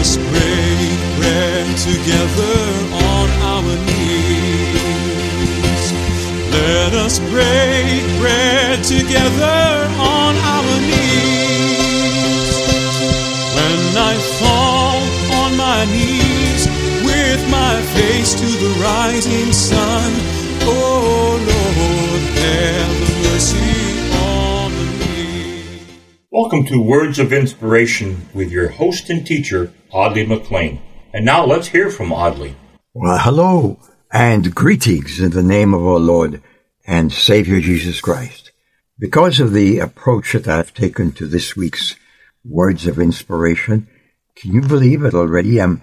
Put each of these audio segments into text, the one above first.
us break bread together on our knees. Let us break bread together on our knees. When I fall on my knees with my face to the rising sun, Welcome to Words of Inspiration with your host and teacher, Audley McLean. And now let's hear from Audley. Well, hello and greetings in the name of our Lord and Savior Jesus Christ. Because of the approach that I've taken to this week's Words of Inspiration, can you believe it already? I'm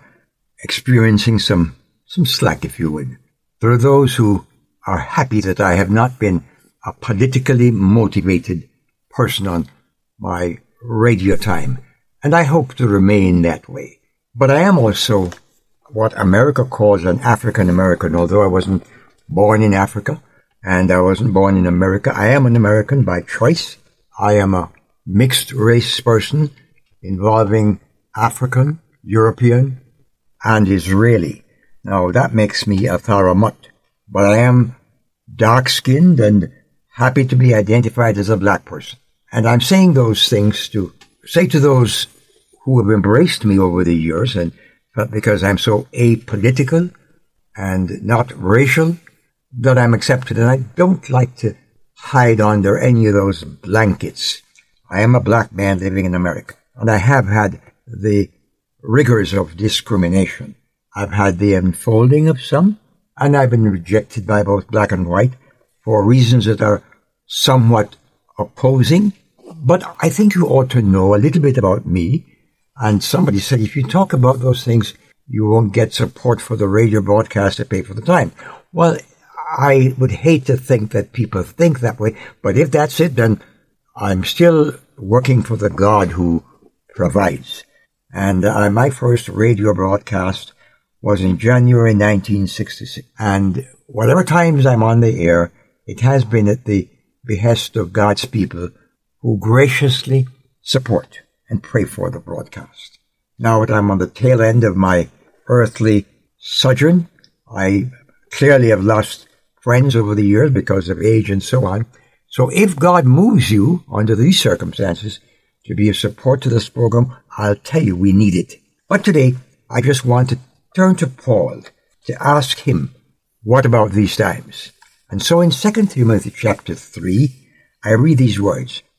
experiencing some, some slack, if you would. There are those who are happy that I have not been a politically motivated person on my radio time, and I hope to remain that way. But I am also what America calls an African American, although I wasn't born in Africa and I wasn't born in America. I am an American by choice. I am a mixed race person involving African, European, and Israeli. Now that makes me a Tharamut, but I am dark skinned and happy to be identified as a black person. And I'm saying those things to say to those who have embraced me over the years and because I'm so apolitical and not racial that I'm accepted. And I don't like to hide under any of those blankets. I am a black man living in America and I have had the rigors of discrimination. I've had the unfolding of some and I've been rejected by both black and white for reasons that are somewhat opposing. But I think you ought to know a little bit about me. And somebody said, if you talk about those things, you won't get support for the radio broadcast to pay for the time. Well, I would hate to think that people think that way, but if that's it, then I'm still working for the God who provides. And uh, my first radio broadcast was in January 1966. And whatever times I'm on the air, it has been at the behest of God's people who graciously support and pray for the broadcast. Now that I'm on the tail end of my earthly sojourn, I clearly have lost friends over the years because of age and so on. So if God moves you under these circumstances to be a support to this program, I'll tell you we need it. But today, I just want to turn to Paul to ask him, what about these times? And so in 2 Timothy chapter 3, I read these words,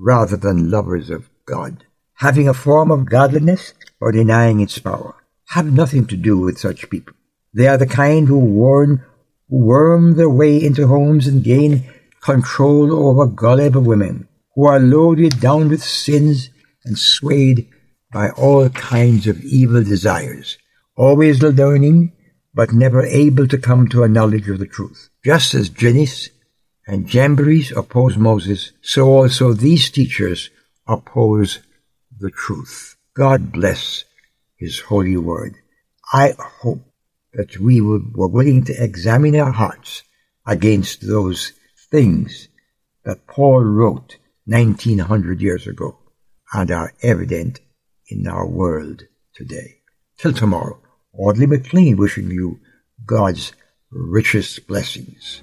rather than lovers of God, having a form of godliness or denying its power. Have nothing to do with such people. They are the kind who warn worm their way into homes and gain control over gullible women who are loaded down with sins and swayed by all kinds of evil desires, always learning but never able to come to a knowledge of the truth. Just as Jannes and Jambres oppose Moses, so also these teachers oppose the truth. God bless his holy word. I hope that we were willing to examine our hearts against those things that Paul wrote 1900 years ago and are evident in our world today. Till tomorrow, Audley McLean wishing you God's richest blessings.